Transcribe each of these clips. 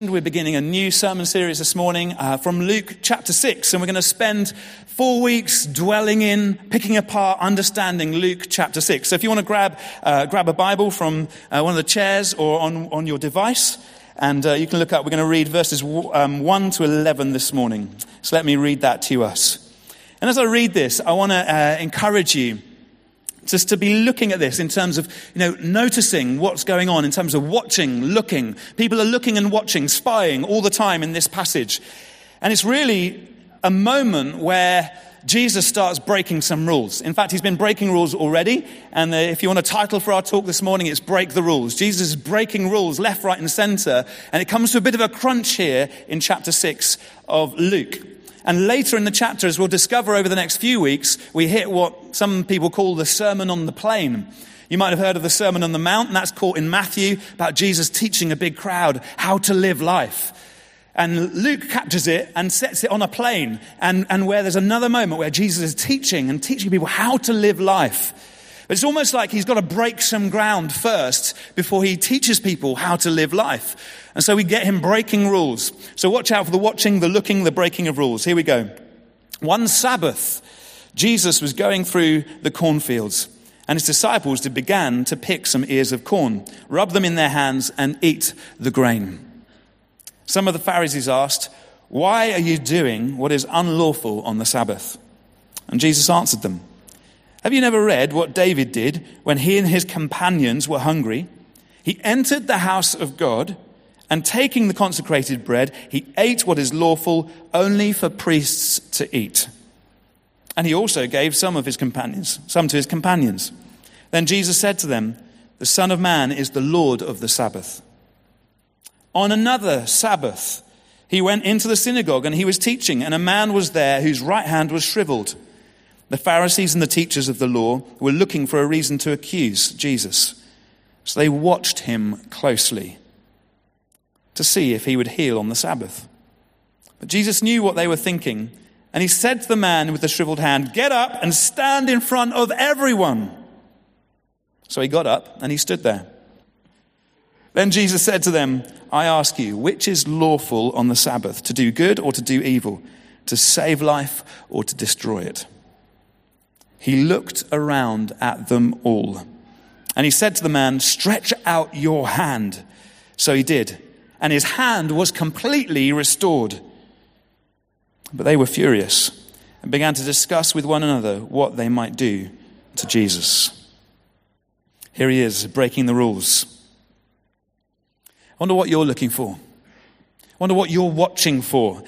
We're beginning a new sermon series this morning uh, from Luke chapter 6, and we're going to spend four weeks dwelling in, picking apart, understanding Luke chapter 6. So if you want to grab, uh, grab a Bible from uh, one of the chairs or on, on your device, and uh, you can look up, we're going to read verses um, 1 to 11 this morning. So let me read that to us. And as I read this, I want to uh, encourage you just to be looking at this in terms of, you know, noticing what's going on, in terms of watching, looking. People are looking and watching, spying all the time in this passage. And it's really a moment where Jesus starts breaking some rules. In fact, he's been breaking rules already. And uh, if you want a title for our talk this morning, it's Break the Rules. Jesus is breaking rules left, right, and center. And it comes to a bit of a crunch here in chapter 6 of Luke. And later in the chapter, as we'll discover over the next few weeks, we hit what some people call the Sermon on the Plain. You might have heard of the Sermon on the Mount, and that's caught in Matthew about Jesus teaching a big crowd how to live life. And Luke captures it and sets it on a plain, and, and where there's another moment where Jesus is teaching and teaching people how to live life. It's almost like he's got to break some ground first before he teaches people how to live life. And so we get him breaking rules. So watch out for the watching, the looking, the breaking of rules. Here we go. One Sabbath, Jesus was going through the cornfields, and his disciples began to pick some ears of corn, rub them in their hands, and eat the grain. Some of the Pharisees asked, Why are you doing what is unlawful on the Sabbath? And Jesus answered them, Have you never read what David did when he and his companions were hungry? He entered the house of God and taking the consecrated bread, he ate what is lawful only for priests to eat. And he also gave some of his companions, some to his companions. Then Jesus said to them, The Son of Man is the Lord of the Sabbath. On another Sabbath, he went into the synagogue and he was teaching, and a man was there whose right hand was shriveled. The Pharisees and the teachers of the law were looking for a reason to accuse Jesus. So they watched him closely to see if he would heal on the Sabbath. But Jesus knew what they were thinking, and he said to the man with the shriveled hand, Get up and stand in front of everyone. So he got up and he stood there. Then Jesus said to them, I ask you, which is lawful on the Sabbath, to do good or to do evil, to save life or to destroy it? He looked around at them all. And he said to the man, Stretch out your hand. So he did and his hand was completely restored. But they were furious and began to discuss with one another what they might do to Jesus. Here he is, breaking the rules. I wonder what you're looking for. I wonder what you're watching for.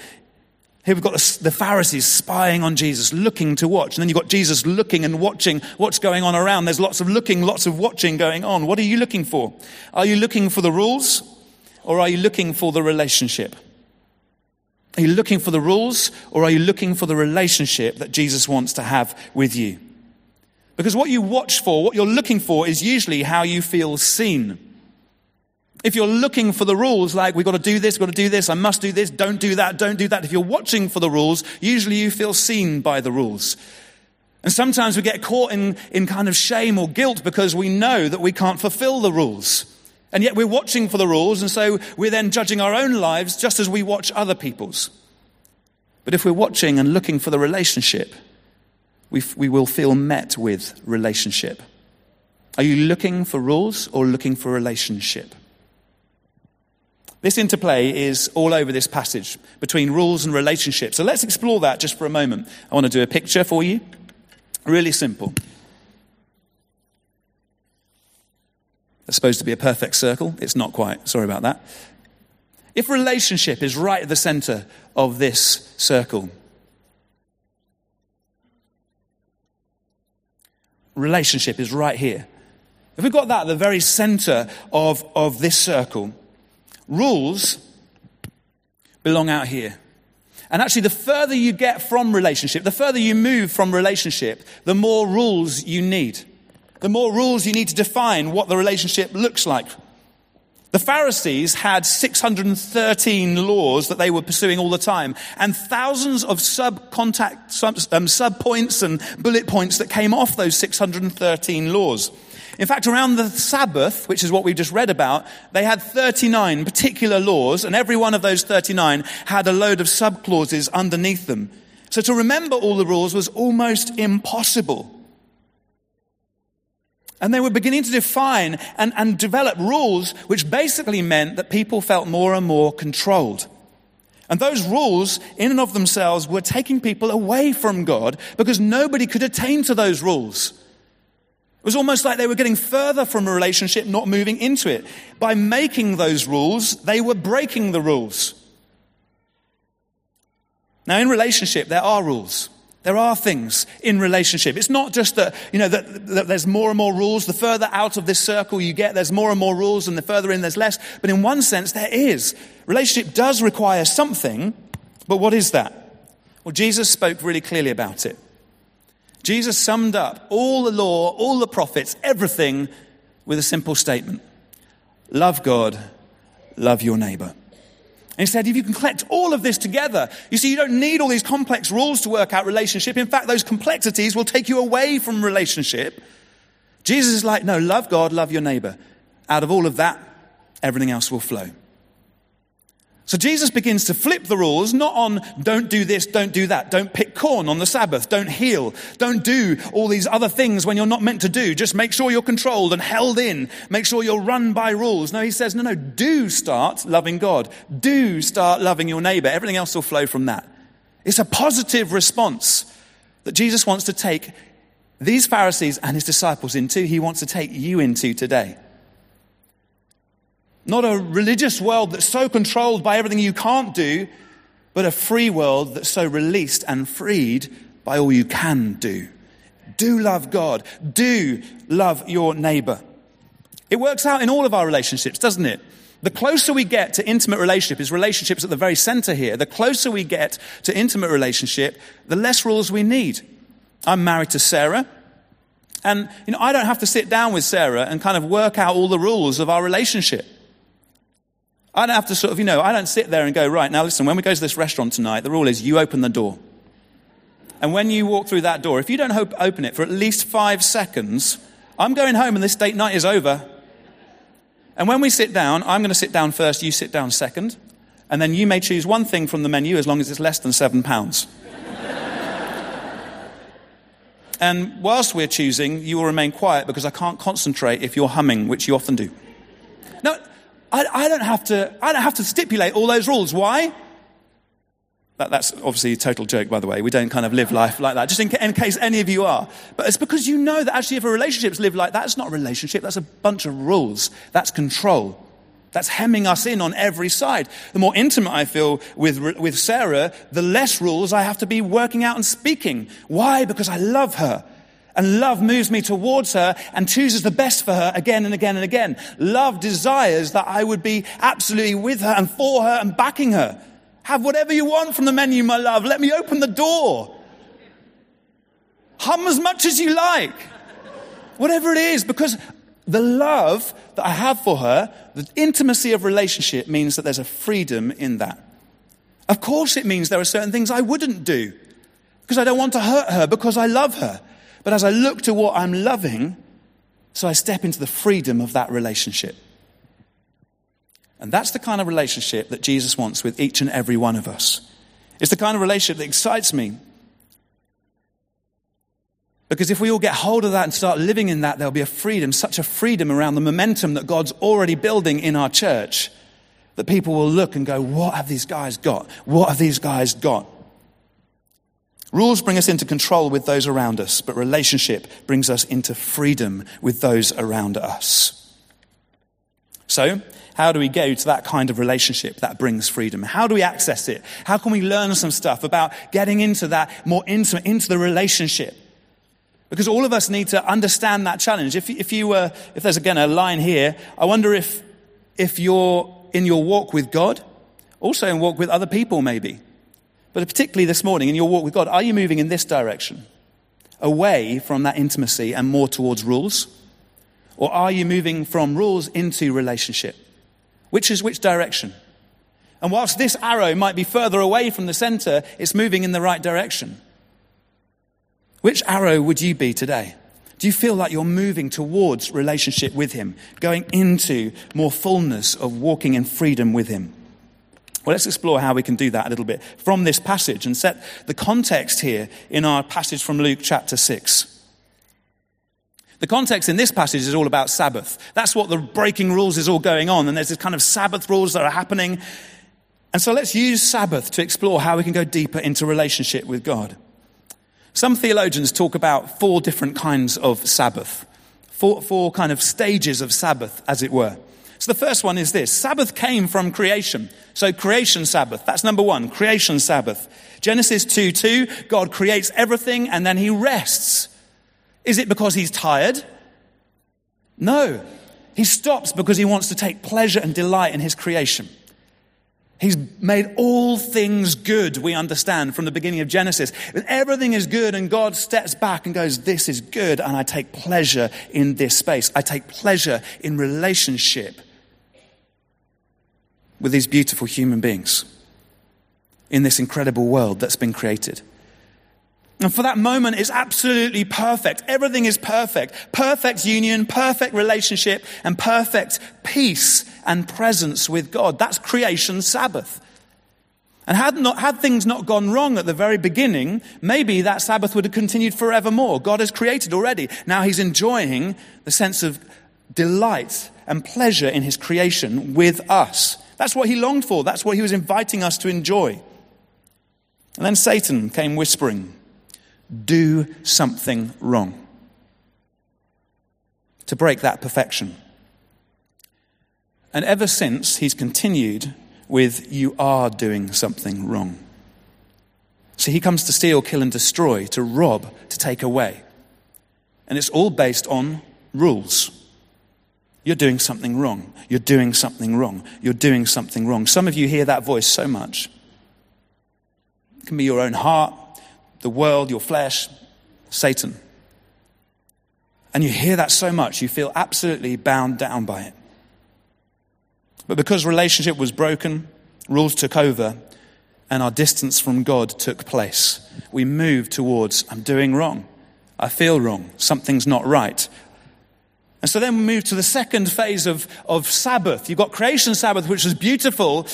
Here we've got the Pharisees spying on Jesus, looking to watch. And then you've got Jesus looking and watching what's going on around. There's lots of looking, lots of watching going on. What are you looking for? Are you looking for the rules? or are you looking for the relationship? Are you looking for the rules or are you looking for the relationship that Jesus wants to have with you? Because what you watch for, what you're looking for, is usually how you feel seen. If you're looking for the rules, like we've got to do this, we've got to do this, I must do this, don't do that, don't do that. If you're watching for the rules, usually you feel seen by the rules. And sometimes we get caught in, in kind of shame or guilt because we know that we can't fulfill the rules. And yet we're watching for the rules, and so we're then judging our own lives just as we watch other people's. But if we're watching and looking for the relationship, we, we will feel met with relationship. Are you looking for rules or looking for relationship? This interplay is all over this passage between rules and relationships. So let's explore that just for a moment. I want to do a picture for you. Really simple. It's supposed to be a perfect circle. It's not quite. Sorry about that. If relationship is right at the center of this circle, relationship is right here. If we've got that at the very center of, of this circle, rules belong out here. And actually, the further you get from relationship, the further you move from relationship, the more rules you need the more rules you need to define what the relationship looks like. The Pharisees had 613 laws that they were pursuing all the time, and thousands of sub contact, sub, um, sub points and bullet points that came off those 613 laws. In fact, around the Sabbath, which is what we've just read about, they had 39 particular laws, and every one of those 39 had a load of subclauses underneath them. So to remember all the rules was almost impossible. And they were beginning to define and, and develop rules which basically meant that people felt more and more controlled. And those rules, in and of themselves, were taking people away from God because nobody could attain to those rules. It was almost like they were getting further from a relationship, not moving into it. By making those rules, they were breaking the rules. Now, in relationship, there are rules. There are things in relationship. It's not just that, you know, that, that, there's more and more rules. The further out of this circle you get, there's more and more rules, and the further in, there's less. But in one sense, there is. Relationship does require something, but what is that? Well, Jesus spoke really clearly about it. Jesus summed up all the law, all the prophets, everything with a simple statement Love God, love your neighbor. And he said, if you can collect all of this together, you see, you don't need all these complex rules to work out relationship. In fact, those complexities will take you away from relationship. Jesus is like, no, love God, love your neighbor. Out of all of that, everything else will flow. So Jesus begins to flip the rules, not on don't do this, don't do that, don't pick corn on the Sabbath, don't heal, don't do all these other things when you're not meant to do. Just make sure you're controlled and held in. Make sure you're run by rules. No, he says, no, no, do start loving God. Do start loving your neighbor. Everything else will flow from that. It's a positive response that Jesus wants to take these Pharisees and his disciples into. He wants to take you into today. Not a religious world that's so controlled by everything you can't do, but a free world that's so released and freed by all you can do. Do love God. Do love your neighbor. It works out in all of our relationships, doesn't it? The closer we get to intimate relationship, is relationships at the very center here. The closer we get to intimate relationship, the less rules we need. I'm married to Sarah. And, you know, I don't have to sit down with Sarah and kind of work out all the rules of our relationship. I don't have to sort of, you know, I don't sit there and go, right, now listen, when we go to this restaurant tonight, the rule is you open the door. And when you walk through that door, if you don't hope, open it for at least five seconds, I'm going home and this date night is over. And when we sit down, I'm going to sit down first, you sit down second. And then you may choose one thing from the menu as long as it's less than seven pounds. and whilst we're choosing, you will remain quiet because I can't concentrate if you're humming, which you often do. Now, I, I, don't have to, I don't have to stipulate all those rules. Why? That, that's obviously a total joke, by the way. We don't kind of live life like that, just in, in case any of you are. But it's because you know that actually if a relationship's lived like that, it's not a relationship, that's a bunch of rules. That's control. That's hemming us in on every side. The more intimate I feel with, with Sarah, the less rules I have to be working out and speaking. Why? Because I love her. And love moves me towards her and chooses the best for her again and again and again. Love desires that I would be absolutely with her and for her and backing her. Have whatever you want from the menu, my love. Let me open the door. Hum as much as you like. Whatever it is, because the love that I have for her, the intimacy of relationship means that there's a freedom in that. Of course, it means there are certain things I wouldn't do because I don't want to hurt her because I love her. But as I look to what I'm loving, so I step into the freedom of that relationship. And that's the kind of relationship that Jesus wants with each and every one of us. It's the kind of relationship that excites me. Because if we all get hold of that and start living in that, there'll be a freedom, such a freedom around the momentum that God's already building in our church, that people will look and go, What have these guys got? What have these guys got? Rules bring us into control with those around us, but relationship brings us into freedom with those around us. So, how do we go to that kind of relationship that brings freedom? How do we access it? How can we learn some stuff about getting into that more intimate, into the relationship? Because all of us need to understand that challenge. If, if you were, if there's again a line here, I wonder if, if you're in your walk with God, also in walk with other people maybe. But particularly this morning in your walk with God, are you moving in this direction? Away from that intimacy and more towards rules? Or are you moving from rules into relationship? Which is which direction? And whilst this arrow might be further away from the center, it's moving in the right direction. Which arrow would you be today? Do you feel like you're moving towards relationship with Him, going into more fullness of walking in freedom with Him? Well, let's explore how we can do that a little bit from this passage and set the context here in our passage from Luke chapter 6. The context in this passage is all about Sabbath. That's what the breaking rules is all going on, and there's this kind of Sabbath rules that are happening. And so let's use Sabbath to explore how we can go deeper into relationship with God. Some theologians talk about four different kinds of Sabbath, four, four kind of stages of Sabbath, as it were. So the first one is this Sabbath came from creation. So creation Sabbath. That's number one, creation Sabbath. Genesis 2 2, God creates everything and then he rests. Is it because he's tired? No. He stops because he wants to take pleasure and delight in his creation. He's made all things good, we understand from the beginning of Genesis. Everything is good, and God steps back and goes, This is good, and I take pleasure in this space. I take pleasure in relationship with these beautiful human beings in this incredible world that's been created. And for that moment, it's absolutely perfect. Everything is perfect. Perfect union, perfect relationship, and perfect peace and presence with God. That's creation Sabbath. And had, not, had things not gone wrong at the very beginning, maybe that Sabbath would have continued forevermore. God has created already. Now he's enjoying the sense of delight and pleasure in his creation with us. That's what he longed for. That's what he was inviting us to enjoy. And then Satan came whispering, Do something wrong to break that perfection. And ever since, he's continued with, You are doing something wrong. So he comes to steal, kill, and destroy, to rob, to take away. And it's all based on rules. You're doing something wrong. You're doing something wrong. You're doing something wrong. Some of you hear that voice so much. It can be your own heart, the world, your flesh, Satan. And you hear that so much, you feel absolutely bound down by it. But because relationship was broken, rules took over, and our distance from God took place, we moved towards, I'm doing wrong. I feel wrong. Something's not right. And so then we move to the second phase of, of Sabbath. You've got creation Sabbath, which was beautiful.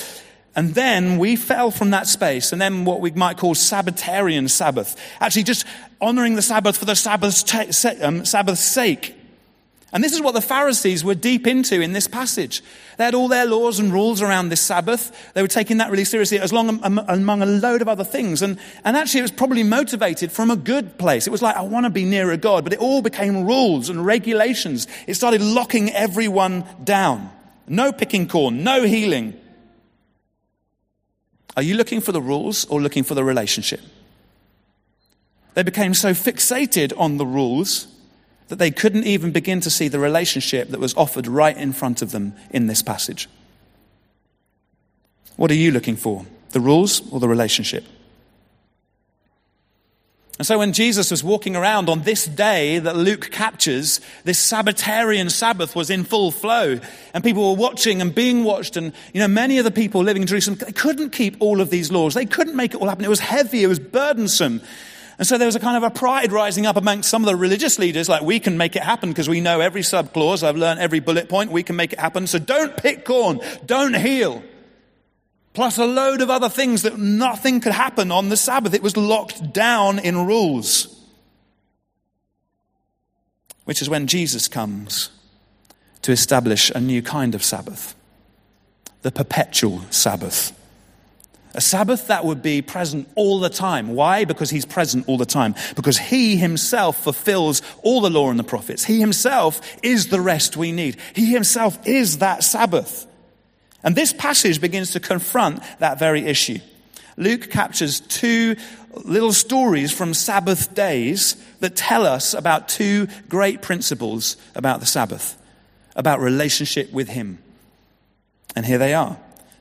And then we fell from that space. And then what we might call Sabbatarian Sabbath. Actually, just honoring the Sabbath for the Sabbath's, um, Sabbath's sake. And this is what the Pharisees were deep into in this passage. They had all their laws and rules around this Sabbath. They were taking that really seriously as long among a load of other things. And, and actually it was probably motivated from a good place. It was like, I want to be nearer God. But it all became rules and regulations. It started locking everyone down. No picking corn, no healing. Are you looking for the rules or looking for the relationship? They became so fixated on the rules that they couldn't even begin to see the relationship that was offered right in front of them in this passage. What are you looking for? The rules or the relationship? And so when Jesus was walking around on this day that Luke captures, this Sabbatarian Sabbath was in full flow. And people were watching and being watched. And, you know, many of the people living in Jerusalem, they couldn't keep all of these laws. They couldn't make it all happen. It was heavy. It was burdensome. And so there was a kind of a pride rising up amongst some of the religious leaders, like we can make it happen because we know every subclause. I've learned every bullet point. We can make it happen. So don't pick corn. Don't heal. Plus a load of other things that nothing could happen on the Sabbath. It was locked down in rules. Which is when Jesus comes to establish a new kind of Sabbath. The perpetual Sabbath. A Sabbath that would be present all the time. Why? Because he's present all the time. Because he himself fulfills all the law and the prophets. He himself is the rest we need. He himself is that Sabbath. And this passage begins to confront that very issue. Luke captures two little stories from Sabbath days that tell us about two great principles about the Sabbath, about relationship with him. And here they are.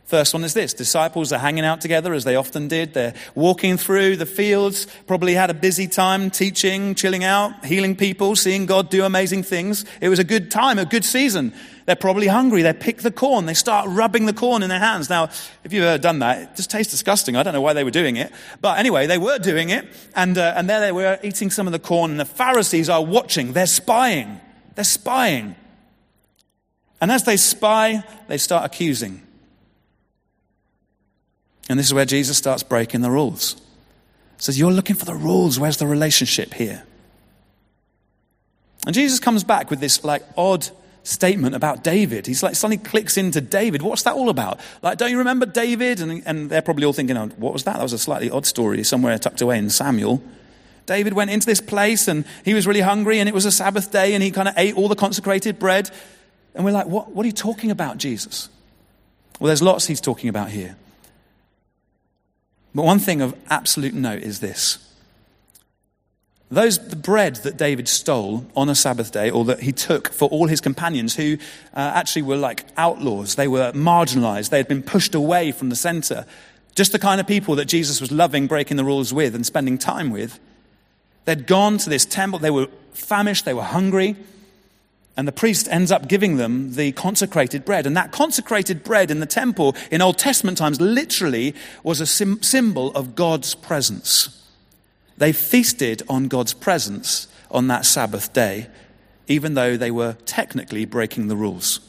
First one is this disciples are hanging out together as they often did. They're walking through the fields, probably had a busy time teaching, chilling out, healing people, seeing God do amazing things. It was a good time, a good season. They're probably hungry. They pick the corn. They start rubbing the corn in their hands. Now, if you've ever done that, it just tastes disgusting. I don't know why they were doing it. But anyway, they were doing it. And, uh, and there they were eating some of the corn. And the Pharisees are watching. They're spying. They're spying. And as they spy, they start accusing. And this is where Jesus starts breaking the rules. Says, You're looking for the rules. Where's the relationship here? And Jesus comes back with this like odd statement about David. He's like suddenly clicks into David. What's that all about? Like, don't you remember David? And, and they're probably all thinking, oh, what was that? That was a slightly odd story somewhere tucked away in Samuel. David went into this place and he was really hungry and it was a Sabbath day and he kind of ate all the consecrated bread. And we're like, what, what are you talking about, Jesus? Well, there's lots he's talking about here. But one thing of absolute note is this those, the bread that David stole on a Sabbath day, or that he took for all his companions who uh, actually were like outlaws, they were marginalized, they had been pushed away from the center, just the kind of people that Jesus was loving breaking the rules with and spending time with. They'd gone to this temple, they were famished, they were hungry, and the priest ends up giving them the consecrated bread. And that consecrated bread in the temple in Old Testament times literally was a sim- symbol of God's presence. They feasted on God's presence on that Sabbath day, even though they were technically breaking the rules.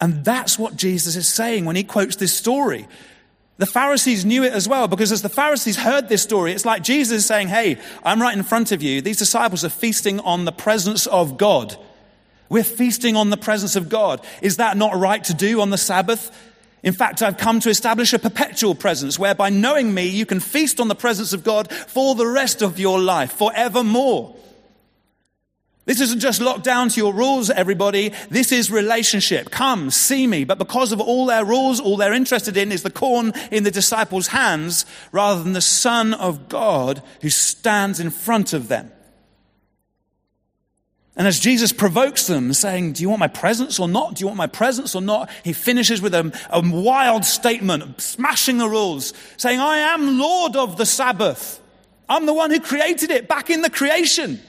And that's what Jesus is saying when he quotes this story. The Pharisees knew it as well because as the Pharisees heard this story, it's like Jesus saying, Hey, I'm right in front of you. These disciples are feasting on the presence of God. We're feasting on the presence of God. Is that not right to do on the Sabbath? In fact, I've come to establish a perpetual presence whereby knowing me, you can feast on the presence of God for the rest of your life, forevermore. This isn't just locked down to your rules, everybody. This is relationship. Come, see me. But because of all their rules, all they're interested in is the corn in the disciples' hands rather than the Son of God who stands in front of them. And as Jesus provokes them, saying, Do you want my presence or not? Do you want my presence or not? He finishes with a, a, wild statement, smashing the rules, saying, I am Lord of the Sabbath. I'm the one who created it back in the creation.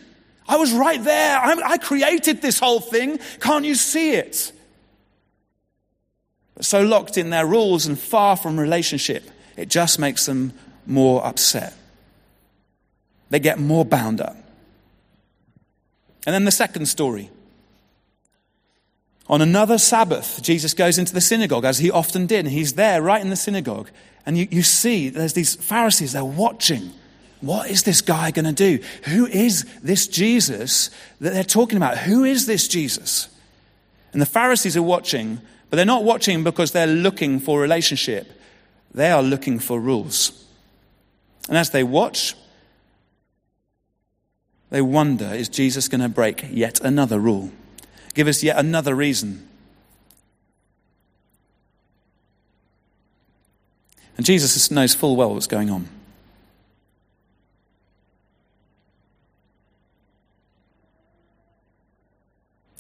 I was right there. I'm, I created this whole thing. Can't you see it? But so locked in their rules and far from relationship, it just makes them more upset. They get more bound up. And then the second story. On another Sabbath, Jesus goes into the synagogue, as he often did, and he's there right in the synagogue. And you, you see there's these Pharisees, they're watching. What is this guy going to do? Who is this Jesus that they're talking about? Who is this Jesus? And the Pharisees are watching, but they're not watching because they're looking for relationship. They are looking for rules. And as they watch, they wonder is Jesus going to break yet another rule? Give us yet another reason. And Jesus knows full well what's going on.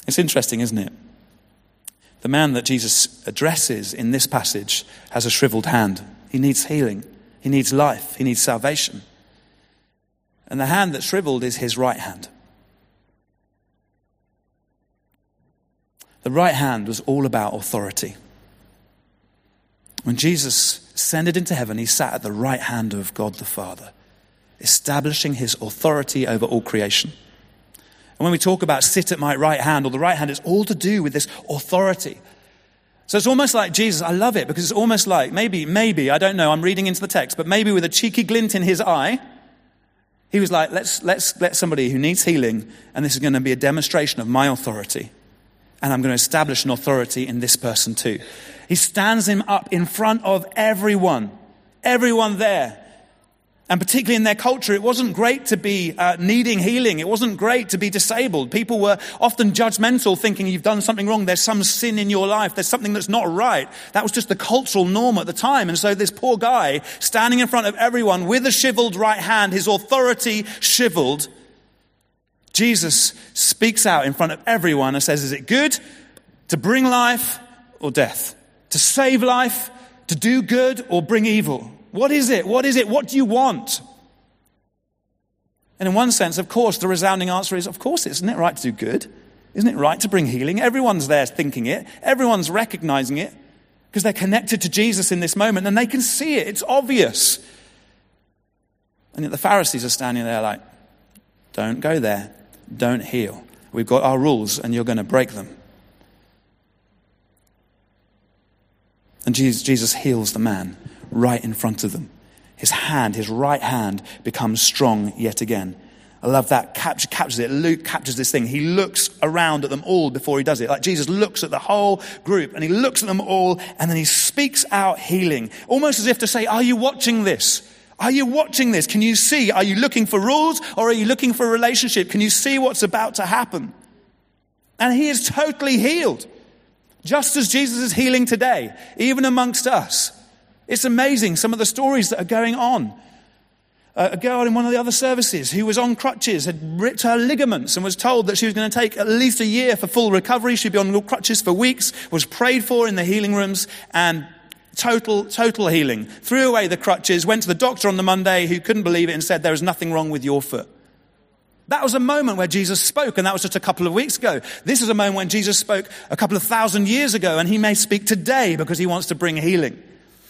It's interesting, isn't it? The man that Jesus addresses in this passage has a shriveled hand. He needs healing, he needs life, he needs salvation. And the hand that shriveled is his right hand. The right hand was all about authority. When Jesus ascended into heaven, he sat at the right hand of God the Father, establishing his authority over all creation. And when we talk about sit at my right hand or the right hand, it's all to do with this authority. So it's almost like Jesus, I love it because it's almost like maybe, maybe, I don't know, I'm reading into the text, but maybe with a cheeky glint in his eye, he was like, let's, let's let somebody who needs healing, and this is going to be a demonstration of my authority. And I'm going to establish an authority in this person too. He stands him up in front of everyone, everyone there. And particularly in their culture, it wasn't great to be uh, needing healing. It wasn't great to be disabled. People were often judgmental, thinking you've done something wrong. There's some sin in your life. There's something that's not right. That was just the cultural norm at the time. And so this poor guy standing in front of everyone with a shiveled right hand, his authority shiveled, Jesus speaks out in front of everyone and says, is it good to bring life or death? To save life? To do good or bring evil? What is it? What is it? What do you want? And in one sense, of course, the resounding answer is, of course, isn't it right to do good? Isn't it right to bring healing? Everyone's there thinking it, everyone's recognizing it because they're connected to Jesus in this moment and they can see it. It's obvious. And yet the Pharisees are standing there like, don't go there, don't heal. We've got our rules and you're going to break them. And Jesus, Jesus heals the man right in front of them. His hand, his right hand, becomes strong yet again. I love that. Capture, captures it. Luke captures this thing. He looks around at them all before he does it. Like Jesus looks at the whole group and he looks at them all and then he speaks out healing. Almost as if to say, Are you watching this? Are you watching this? Can you see? Are you looking for rules or are you looking for a relationship? Can you see what's about to happen? And he is totally healed. Just as Jesus is healing today, even amongst us. It's amazing some of the stories that are going on. Uh, a girl in one of the other services who was on crutches had ripped her ligaments and was told that she was going to take at least a year for full recovery. She'd be on crutches for weeks, was prayed for in the healing rooms, and total, total healing. Threw away the crutches, went to the doctor on the Monday who couldn't believe it and said, There is nothing wrong with your foot. That was a moment where Jesus spoke, and that was just a couple of weeks ago. This is a moment when Jesus spoke a couple of thousand years ago, and he may speak today because he wants to bring healing.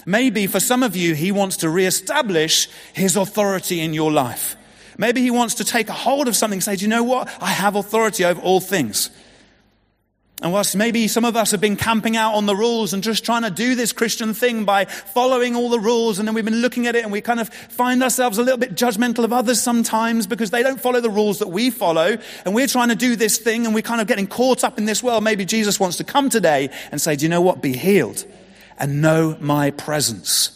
Maybe for some of you, he wants to reestablish his authority in your life. Maybe he wants to take a hold of something and say, Do you know what? I have authority over all things. And whilst maybe some of us have been camping out on the rules and just trying to do this Christian thing by following all the rules, and then we've been looking at it and we kind of find ourselves a little bit judgmental of others sometimes because they don't follow the rules that we follow, and we're trying to do this thing and we're kind of getting caught up in this world. Maybe Jesus wants to come today and say, Do you know what? Be healed and know my presence.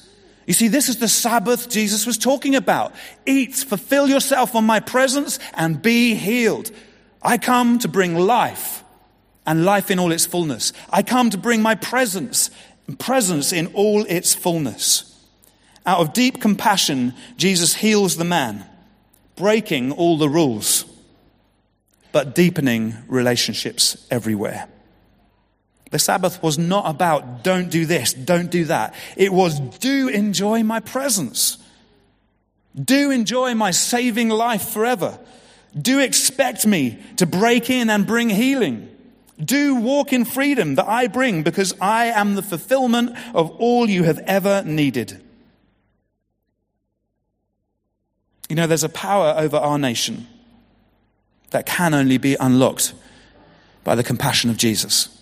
You see, this is the Sabbath Jesus was talking about. Eat, fulfill yourself on my presence, and be healed. I come to bring life and life in all its fullness. I come to bring my presence, presence in all its fullness. Out of deep compassion, Jesus heals the man, breaking all the rules, but deepening relationships everywhere. The Sabbath was not about don't do this, don't do that. It was do enjoy my presence. Do enjoy my saving life forever. Do expect me to break in and bring healing. Do walk in freedom that I bring because I am the fulfillment of all you have ever needed. You know, there's a power over our nation that can only be unlocked by the compassion of Jesus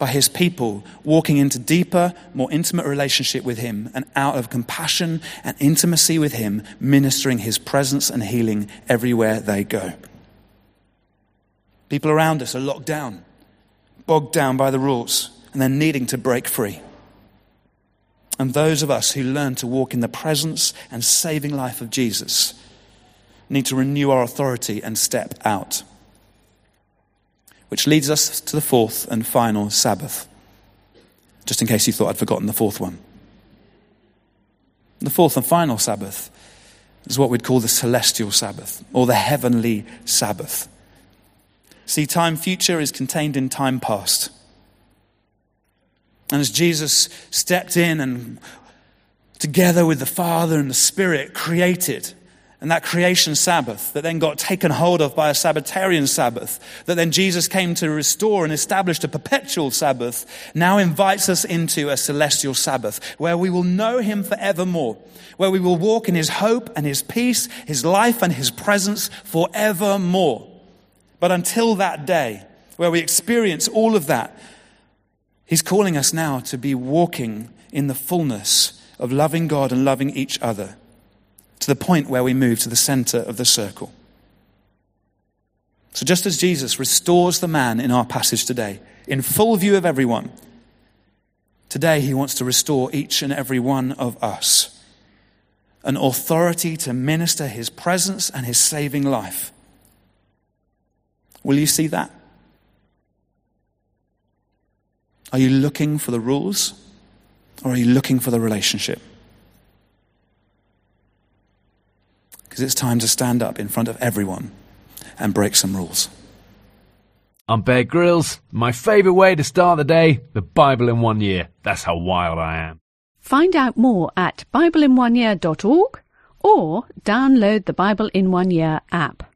by his people, walking into deeper, more intimate relationship with him, and out of compassion and intimacy with him, ministering his presence and healing everywhere they go. People around us are locked down, bogged down by the rules, and they're needing to break free. And those of us who learn to walk in the presence and saving life of Jesus need to renew our authority and step out which leads us to the fourth and final Sabbath. Just in case you thought I'd forgotten the fourth one. The fourth and final Sabbath is what we'd call the celestial Sabbath or the heavenly Sabbath. See, time future is contained in time past. And as Jesus stepped in and together with the Father and the Spirit created and that creation Sabbath that then got taken hold of by a Sabbatarian Sabbath, that then Jesus came to restore and established a perpetual Sabbath, now invites us into a celestial Sabbath where we will know Him forevermore, where we will walk in His hope and His peace, His life and His presence forevermore. But until that day, where we experience all of that, He's calling us now to be walking in the fullness of loving God and loving each other to the point where we move to the center of the circle. So, just as Jesus restores the man in our passage today, in full view of everyone, today he wants to restore each and every one of us an authority to minister his presence and his saving life. Will you see that? Are you looking for the rules or are you looking for the relationship? Because it's time to stand up in front of everyone and break some rules. I'm Bear Grylls. My favourite way to start the day, the Bible in one year. That's how wild I am. Find out more at BibleInOneYear.org or download the Bible in One Year app.